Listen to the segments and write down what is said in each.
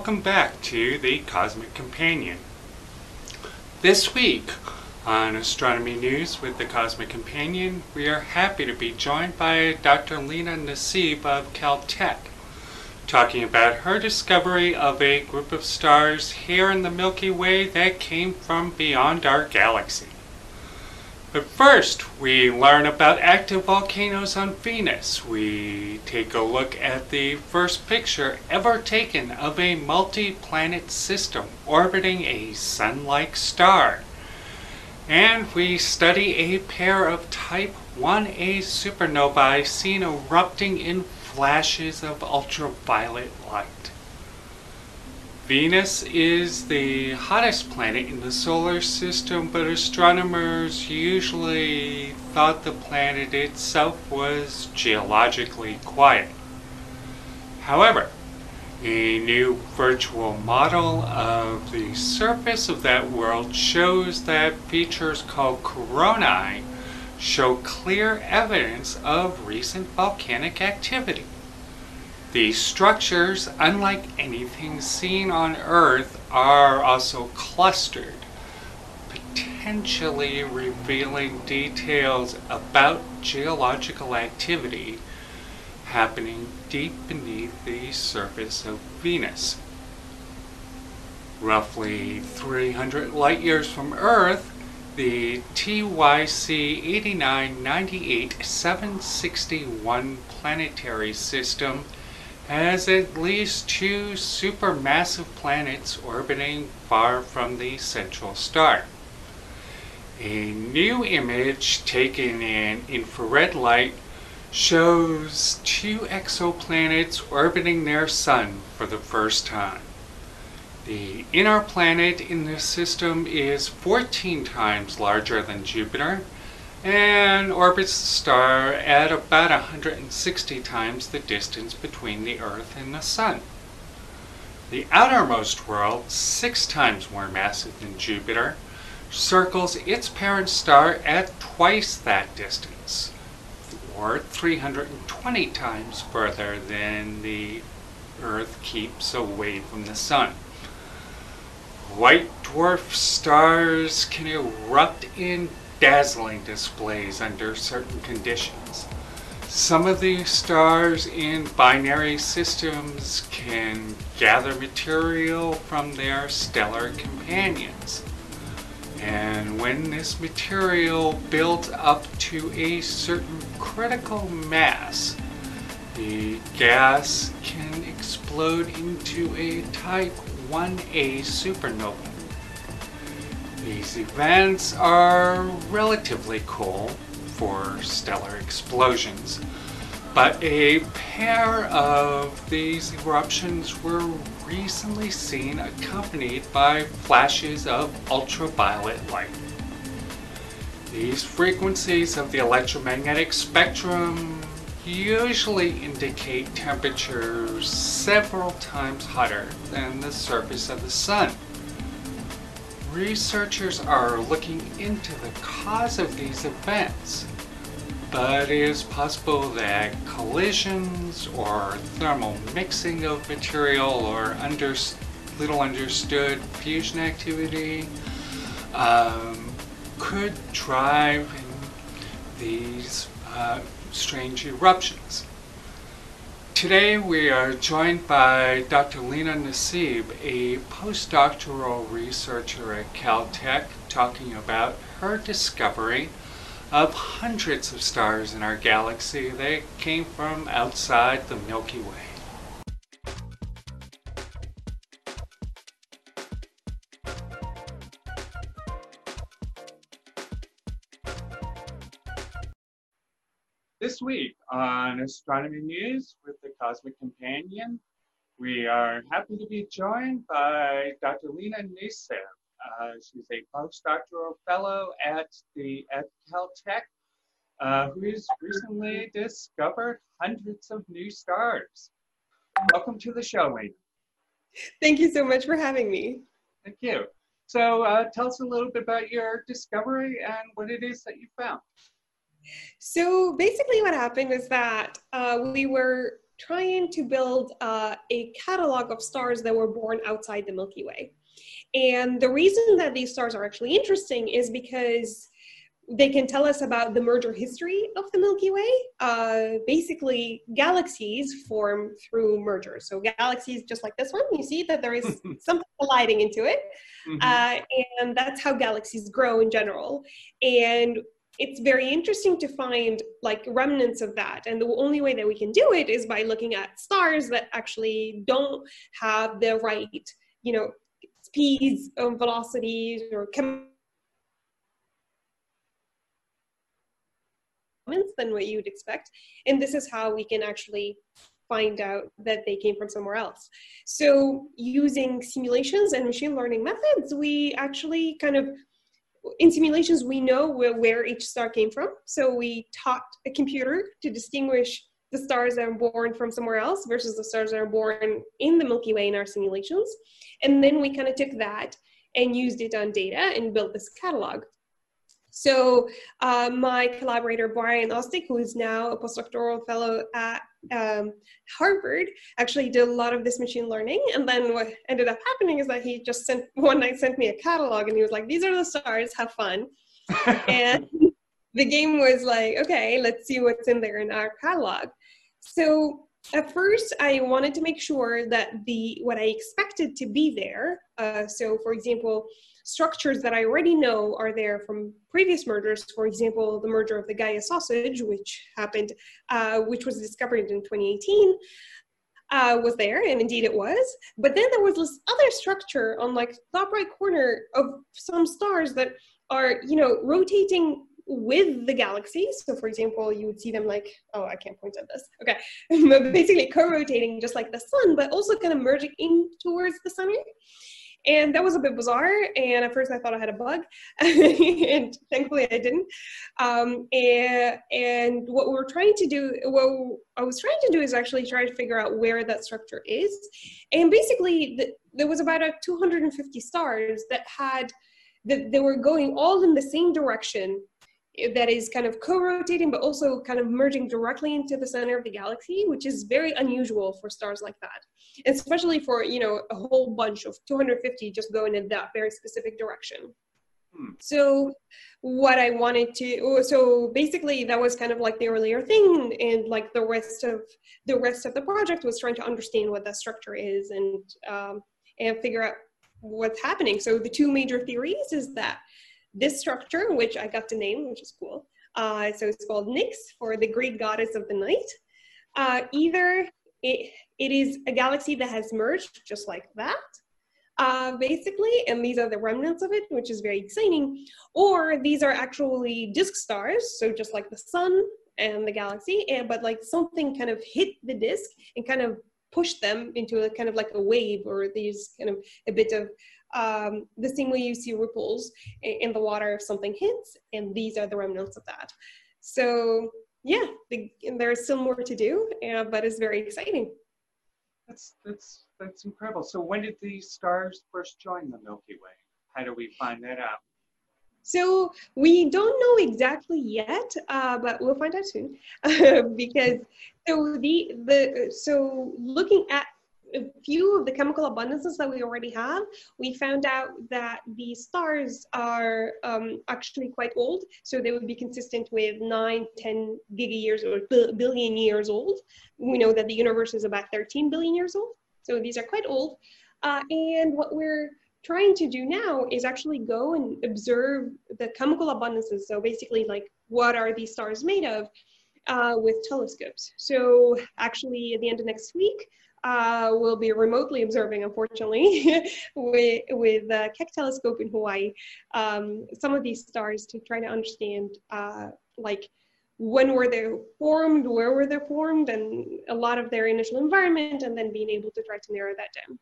Welcome back to the Cosmic Companion. This week on Astronomy News with the Cosmic Companion, we are happy to be joined by Dr. Lina Necib of Caltech, talking about her discovery of a group of stars here in the Milky Way that came from beyond our galaxy. But first, we learn about active volcanoes on Venus. We take a look at the first picture ever taken of a multi-planet system orbiting a sun-like star. And we study a pair of Type 1a supernovae seen erupting in flashes of ultraviolet light. Venus is the hottest planet in the solar system, but astronomers usually thought the planet itself was geologically quiet. However, a new virtual model of the surface of that world shows that features called coronae show clear evidence of recent volcanic activity. These structures, unlike anything seen on Earth, are also clustered, potentially revealing details about geological activity happening deep beneath the surface of Venus. Roughly 300 light years from Earth, the TYC 8998 761 planetary system has at least two supermassive planets orbiting far from the central star. A new image taken in infrared light shows two exoplanets orbiting their sun for the first time. The inner planet in this system is 14 times larger than Jupiter and orbits the star at about 160 times the distance between the Earth and the Sun. The outermost world, six times more massive than Jupiter, circles its parent star at twice that distance, or 320 times further than the Earth keeps away from the Sun. White dwarf stars can erupt in dazzling displays under certain conditions. Some of these stars in binary systems can gather material from their stellar companions. And when this material builds up to a certain critical mass, the gas can explode into a type 1a supernova. These events are relatively cool for stellar explosions, but a pair of these eruptions were recently seen accompanied by flashes of ultraviolet light. These frequencies of the electromagnetic spectrum usually indicate temperatures several times hotter than the surface of the sun. Researchers are looking into the cause of these events, but it is possible that collisions or thermal mixing of material or under, little understood fusion activity um, could drive these uh, strange eruptions. Today we are joined by Dr. Lina Necib, a postdoctoral researcher at Caltech, talking about her discovery of hundreds of stars in our galaxy that came from outside the Milky Way. On Astronomy News with the Cosmic Companion, we are happy to be joined by Dr. Lina Necib. Uh, she's a postdoctoral fellow at the at Caltech, uh, who's recently discovered hundreds of new stars. Welcome to the show, Lina. Thank you so much for having me. Thank you. So, uh, tell us a little bit about your discovery and what it is that you found. So basically, what happened is that uh, we were trying to build uh, a catalog of stars that were born outside the Milky Way. And the reason that these stars are actually interesting is because they can tell us about the merger history of the Milky Way. Uh, basically, galaxies form through mergers. So galaxies, just like this one, you see that there is something colliding into it, mm-hmm. uh, and that's how galaxies grow in general. And it's very interesting to find like remnants of that and the only way that we can do it is by looking at stars that actually don't have the right you know speeds or velocities or chemicals than what you would expect. And this is how we can actually find out that they came from somewhere else. So using simulations and machine learning methods, we actually kind of, in simulations, we know where, where each star came from. So we taught a computer to distinguish the stars that are born from somewhere else versus the stars that are born in the Milky Way in our simulations. And then we kind of took that and used it on data and built this catalog. So uh, my collaborator Bryan Ostdiek, who is now a postdoctoral fellow at um, Harvard, actually did a lot of this machine learning. And then what ended up happening is that he just sent one night sent me a catalog, and he was like, "These are the stars. Have fun." and the game was like, "Okay, let's see what's in there in our catalog." So at first i wanted to make sure that the what i expected to be there uh, so for example structures that i already know are there from previous mergers for example the merger of the gaia sausage which happened uh, which was discovered in 2018 uh, was there, and indeed it was. But then there was this other structure on like top right corner of some stars that are, you know, rotating with the galaxy. So, for example, you would see them like, oh, I can't point at this. Okay, basically co-rotating just like the sun, but also kind of merging in towards the sun. And that was a bit bizarre. And at first, I thought I had a bug, and thankfully, I didn't. Um, and, and what we are trying to do, what I was trying to do, is actually try to figure out where that structure is. And basically, the, there was about a 250 stars that had that they were going all in the same direction that is kind of co-rotating but also kind of merging directly into the center of the galaxy which is very unusual for stars like that. Especially for you know a whole bunch of 250 just going in that very specific direction. Hmm. so what i wanted to so basically that was kind of like the earlier thing and like the rest of the rest of the project was trying to understand what that structure is and um, and figure out what's happening. So the two major theories is that this structure, which I got to name, which is cool. Uh, so it's called Nyx for the Greek goddess of the night. Uh, either it, it is a galaxy that has merged just like that, uh, basically, and these are the remnants of it, which is very exciting, or these are actually disk stars, so just like the sun and the galaxy, and, but like something kind of hit the disk and kind of pushed them into a kind of like a wave or these kind of a bit of um, the same way you see ripples in the water if something hits, and these are the remnants of that. So yeah, the, there's still more to do, uh, but it's very exciting. That's that's that's incredible. So when did these stars first join the Milky Way? How do we find that out? So we don't know exactly yet, uh, but we'll find out soon. because so the the so looking at few of the chemical abundances that we already have, we found out that the stars are um, actually quite old. So they would be consistent with 9, 10 gigayears or billion years old. We know that the universe is about 13 billion years old. So these are quite old. Uh, and what we're trying to do now is actually go and observe the chemical abundances. So basically, like, what are these stars made of? Uh, with telescopes. So actually, at the end of next week, uh, will be remotely observing, unfortunately, with, with Keck telescope in Hawaii, um, some of these stars to try to understand, uh, like, when were they formed, where were they formed, and a lot of their initial environment, and then being able to try to narrow that down.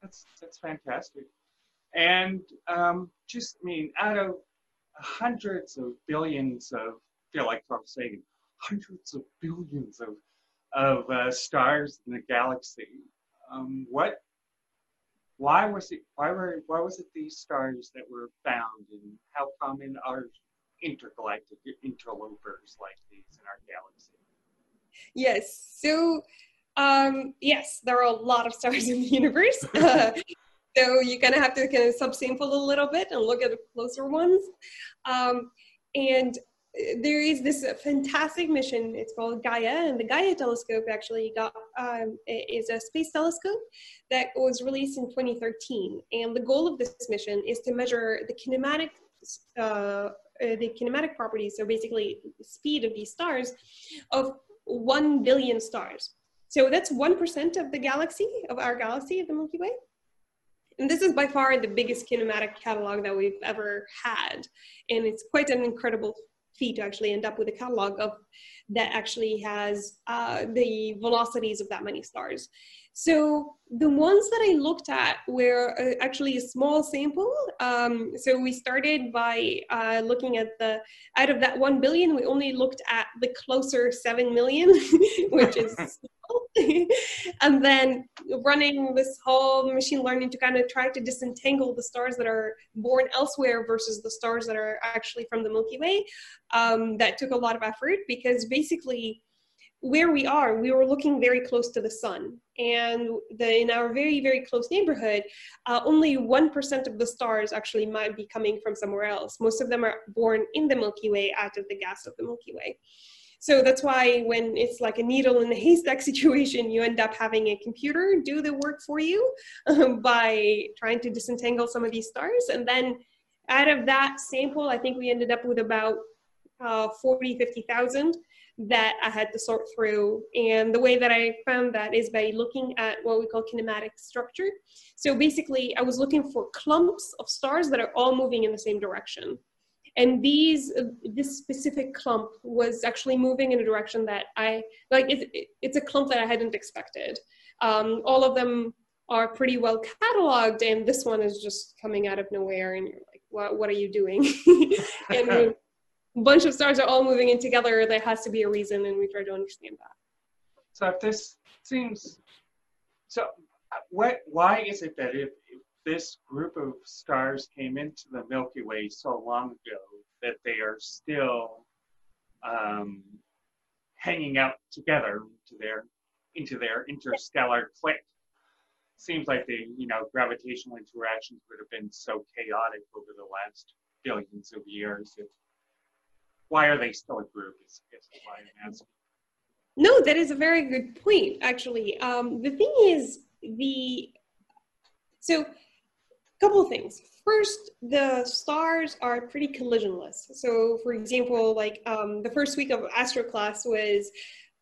That's, that's fantastic. And um, just, I mean, out of hundreds of billions of, I feel like I'm saying, hundreds of billions of of uh, stars in the galaxy. Um, what? Why was it? Why were? Why was it these stars that were found, and how common are intergalactic interlopers like these in our galaxy? Yes. So, um, yes, there are a lot of stars in the universe. Uh, so you kind of have to kind of subsample a little bit and look at the closer ones. Um, and there is this fantastic mission. It's called Gaia, and the Gaia telescope actually got um, is a space telescope that was released in 2013. And the goal of this mission is to measure the kinematic uh, uh, the kinematic properties, so basically speed of these stars, of one billion stars. So that's one percent of the galaxy of our galaxy of the Milky Way. And this is by far the biggest kinematic catalog that we've ever had. And it's quite an incredible feat to actually end up with a catalog of that actually has uh, the velocities of that many stars. So the ones that I looked at were uh, actually a small sample. Um, so we started by uh, looking at the, out of that 1 billion, we only looked at the closer 7 million, which is and then running this whole machine learning to kind of try to disentangle the stars that are born elsewhere versus the stars that are actually from the Milky Way. Um, that took a lot of effort because basically where we are, we were looking very close to the sun. And the, in our very, very close neighborhood, uh, only 1% of the stars actually might be coming from somewhere else. Most of them are born in the Milky Way out of the gas of the Milky Way. So that's why when it's like a needle in a haystack situation, you end up having a computer do the work for you um, by trying to disentangle some of these stars. And then out of that sample, I think we ended up with about uh, 40, 50,000 that I had to sort through. And the way that I found that is by looking at what we call kinematic structure. So basically, I was looking for clumps of stars that are all moving in the same direction and these uh, this specific clump was actually moving in a direction that i like it, it's a clump that i hadn't expected. Um, all of them are pretty well cataloged and this one is just coming out of nowhere and you're like what, what are you doing? And a bunch of stars are all moving in together. There has to be a reason and we try to understand that. So if this seems so what why is it that if this group of stars came into the Milky Way so long ago that they are still um, hanging out together to their into their interstellar clique. Seems like the you know gravitational interactions would have been so chaotic over the last billions of years. If, why are they still a group? Is, is why I'm asking. No, that is a very good point. Actually, um, the thing is the so couple of things. First, the stars are pretty collisionless. So, for example, like um, the first week of Astro class was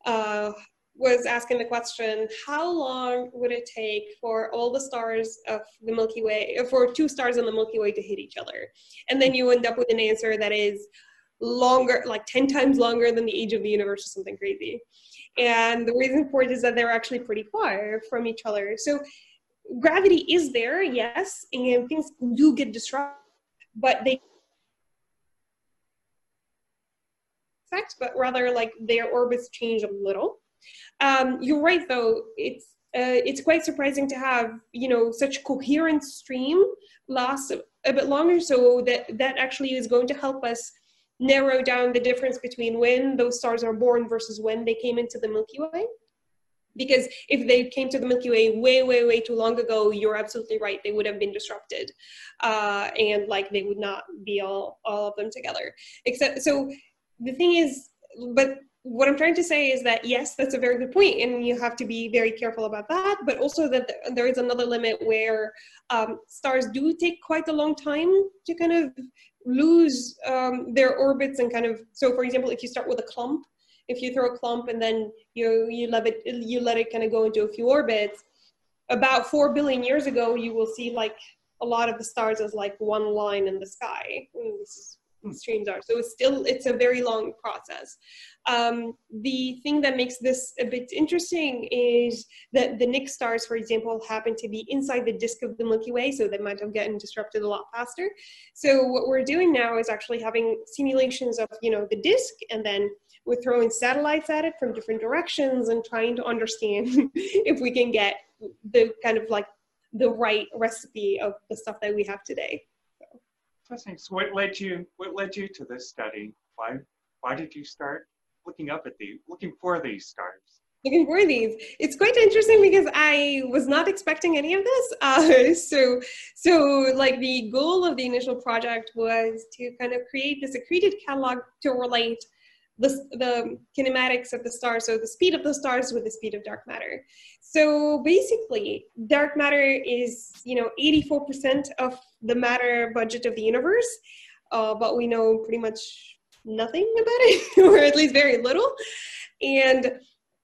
uh, was asking the question, how long would it take for all the stars of the Milky Way, for two stars in the Milky Way to hit each other? And then you end up with an answer that is longer, like 10 times longer than the age of the universe or something crazy. And the reason for it is that they're actually pretty far from each other. So gravity is there, yes, and things do get disrupted, but they effect, but rather like their orbits change a little. Um, you're right, though. It's uh, it's quite surprising to have you know such coherent stream last a, bit longer. So that that actually is going to help us narrow down the difference between when those stars are born versus when they came into the Milky Way because if they came to the Milky Way way, way, way too long ago, you're absolutely right. They would have been disrupted, uh, and like they would not be all all of them together. Except so, the thing is, but what I'm trying to say is that yes, that's a very good point, and you have to be very careful about that. But also that there is another limit where um, stars do take quite a long time to kind of lose um, their orbits and kind of. So, for example, if you start with a clump if you throw a clump and then you you let it you let it kind of go into a few orbits about 4 billion years ago you will see like a lot of the stars as like one line in the sky. Streams are so it's still it's a very long process. Um, the thing that makes this a bit interesting is that the Nyx stars for example happen to be inside the disk of the milky way so they might have gotten disrupted a lot faster. So what we're doing now is actually having simulations of you know the disk and then we're throwing satellites at it from different directions and trying to understand if we can get the kind of like the right recipe of the stuff that we have today. Interesting. So what led you what led you to this study? Why why did you start looking up at the looking for these stars? looking for these. It's quite interesting because I was not expecting any of this. Uh, so, so like the goal of the initial project was to kind of create this accreted catalog to relate the, the kinematics of the stars, so the speed of the stars with the speed of dark matter. So basically, dark matter is, you know, 84% of the matter budget of the universe, uh, but we know pretty much nothing about it, or at least very little. And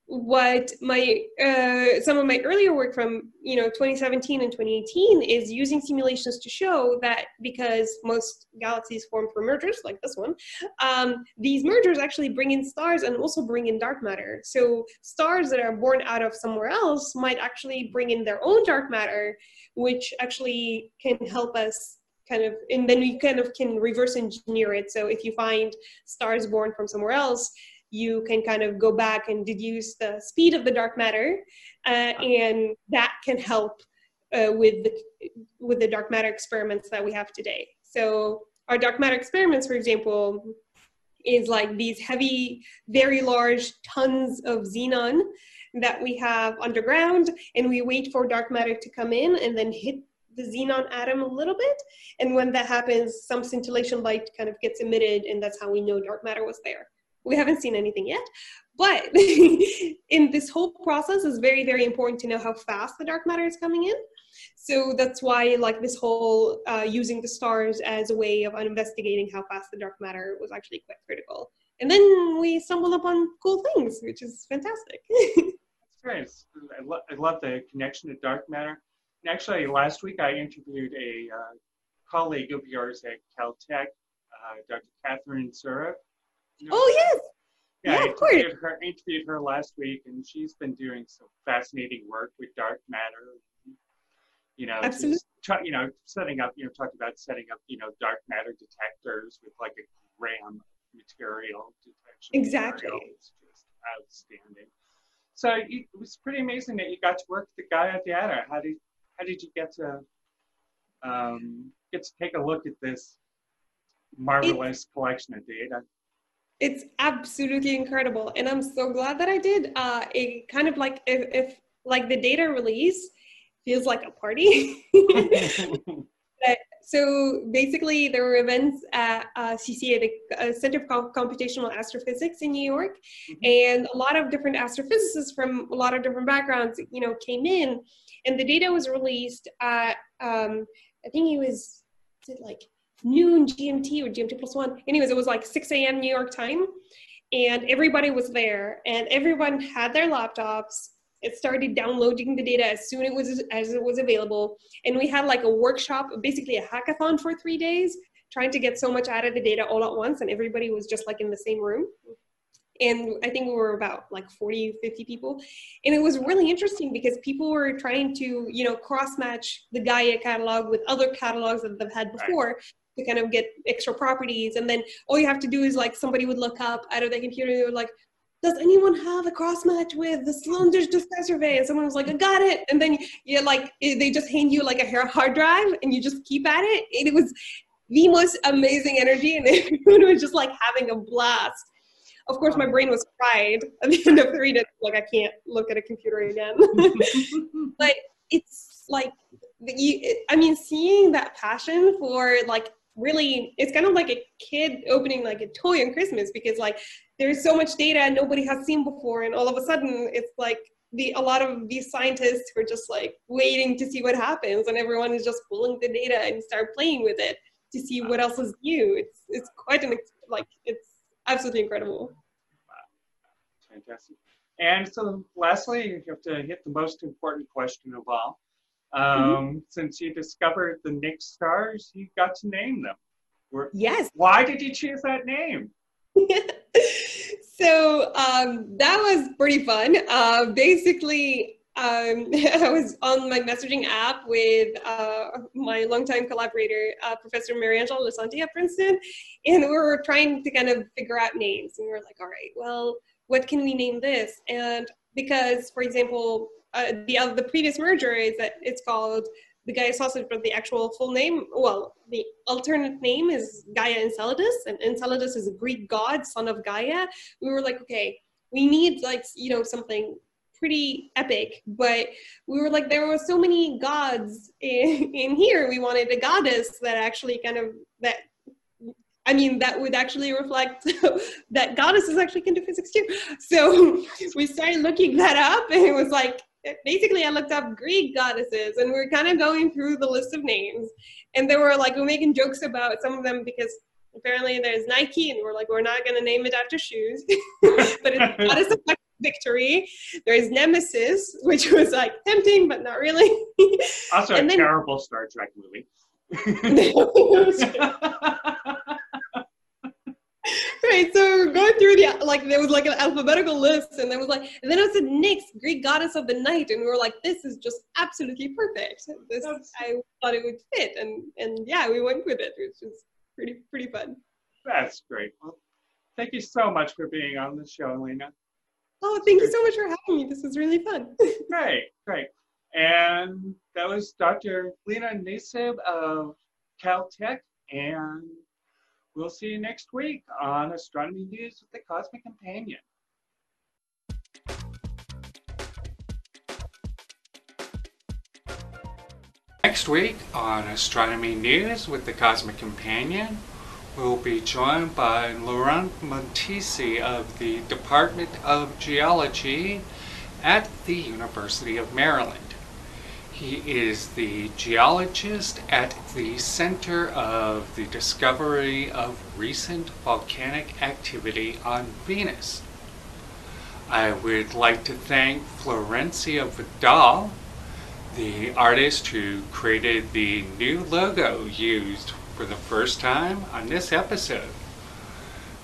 what my uh, some of my earlier work from you know 2017 and 2018 is using simulations to show that because most galaxies form from mergers like this one um, these mergers actually bring in stars and also bring in dark matter. So stars that are born out of somewhere else might actually bring in their own dark matter which actually can help us kind of and then we kind of can reverse engineer it. So if you find stars born from somewhere else you can kind of go back and deduce the speed of the dark matter, uh, and that can help uh, with the with the dark matter experiments that we have today. So our dark matter experiments, for example, is like these heavy, very large tons of xenon that we have underground, and we wait for dark matter to come in and then hit the xenon atom a little bit. And when that happens, some scintillation light kind of gets emitted, and that's how we know dark matter was there we haven't seen anything yet but in this whole process it's very very important to know how fast the dark matter is coming in. So that's why like this whole uh, using the stars as a way of investigating how fast the dark matter was actually quite critical. And then we stumbled upon cool things which is fantastic. That's great. I, lo- I love the connection to dark matter. And actually last week i interviewed a uh, colleague of yours at caltech uh, dr Kathryn Zurek, you know, oh yes. Yeah, yeah I of course. Interviewed her, interviewed her last week, and she's been doing some fascinating work with dark matter. You know, absolutely. you know, setting up, you know, talking about setting up, you know, dark matter detectors with like a gram material detection. Exactly. Material. It's just outstanding. So it was pretty amazing that you got to work with the Gaia data. How did how did you get to um, get to take a look at this marvelous it, collection of data? It's absolutely incredible. And i'm so glad that i did. Uh it kind of like if, if like the data release feels like a party. So basically there were events at uh, cca the uh, center for computational astrophysics in new york. Mm-hmm. and a lot of different astrophysicists from a lot of different backgrounds you know came in. And the data was released at um, i think it was it like noon GMT or GMT plus one. Anyways, it was like 6 a.m. New York time, and everybody was there, and everyone had their laptops. It started downloading the data as soon as it was as it was available, and we had like a workshop, basically a hackathon for three days, trying to get so much out of the data all at once, and everybody was just like in the same room and i think we were about like 40 50 people and it was really interesting because people were trying to you know cross match the gaia catalog with other catalogs that they've had before right to kind of get extra properties. And then all you have to do is like somebody would look up out of the computer and they were like, does anyone have a cross match with the Sloan Digital Survey? And someone was like, I got it. And then you like, eh, they just hand you like a hard drive and you just keep at it. And it was the most amazing energy. And everyone was just like having a blast. Of course, my brain was fried at the end of three days. Like, I can't look at a computer again. but it's like, I mean, seeing that passion for like really it's kind of like a kid opening like a toy on christmas because like there's so much data nobody has seen before and all of a sudden it's like the a lot of these scientists were just like waiting to see what happens and everyone is just pulling the data and start playing with it to see what else is new. It's it's quite an like it's absolutely incredible. Fantastic. And so lastly you have to hit the most important question of all. Um, mm-hmm. Since you discovered the Nyx stars, you got to name them. Were, yes. Why did you choose that name? so um, that was pretty fun. Uh, basically, um, I was on my messaging app with uh, my longtime collaborator, uh, Professor Mariangela Lisanti at Princeton, and we were trying to kind of figure out names. And we were like, all right, well, what can we name this? And because, for example, uh, the uh, the previous merger is that it's called the Gaia sausage, but the actual full name, well, the alternate name is Gaia Enceladus, and Enceladus is a Greek god, son of Gaia. We were like, okay, we need like you know something pretty epic, but we were like, there were so many gods in, in here. We wanted a goddess that actually kind of that I mean, that would actually reflect that goddesses actually can do physics too. So we started looking that up, and it was like basically I looked up Greek goddesses, and we are kind of going through the list of names, and they were like we're making jokes about some of them because apparently there's Nike, and we're like we're not going to name it after shoes, but it's goddess of victory. There's Nemesis, which was like tempting, but not really. also and a then, terrible Star Trek movie. right so we're going through the like there was like an alphabetical list and there was like and then it was a Nyx greek goddess of the night and we were like this is just absolutely perfect. This i thought it would fit and and yeah we went with it which was pretty pretty fun. That's great. Well thank you so much for being on the show Lina. Oh thank you so much for having me. This was really fun. Great great. And that was dr Lina Necib of caltech and We'll see you next week on Astronomy News with the Cosmic Companion. Next week on Astronomy News with the Cosmic Companion, we'll be joined by Laurent Montési of the Department of Geology at the University of Maryland. He is the geologist at the center of the discovery of recent volcanic activity on Venus. I would like to thank Florencia Vidal, the artist who created the new logo used for the first time on this episode.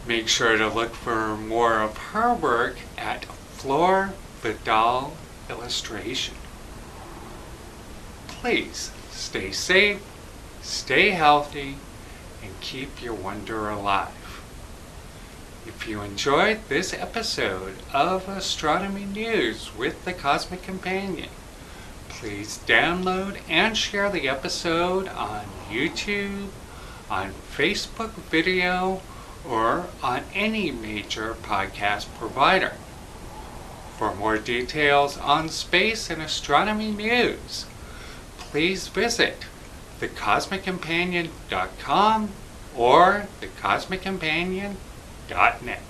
Make sure to look for more of her work at Flor Vidal Illustration please stay safe, stay healthy, and keep your wonder alive. If you enjoyed this episode of Astronomy News with the Cosmic Companion, please download and share the episode on YouTube, on Facebook video, or on any major podcast provider. For more details on space and astronomy news, please visit thecosmiccompanion.com or thecosmiccompanion.net.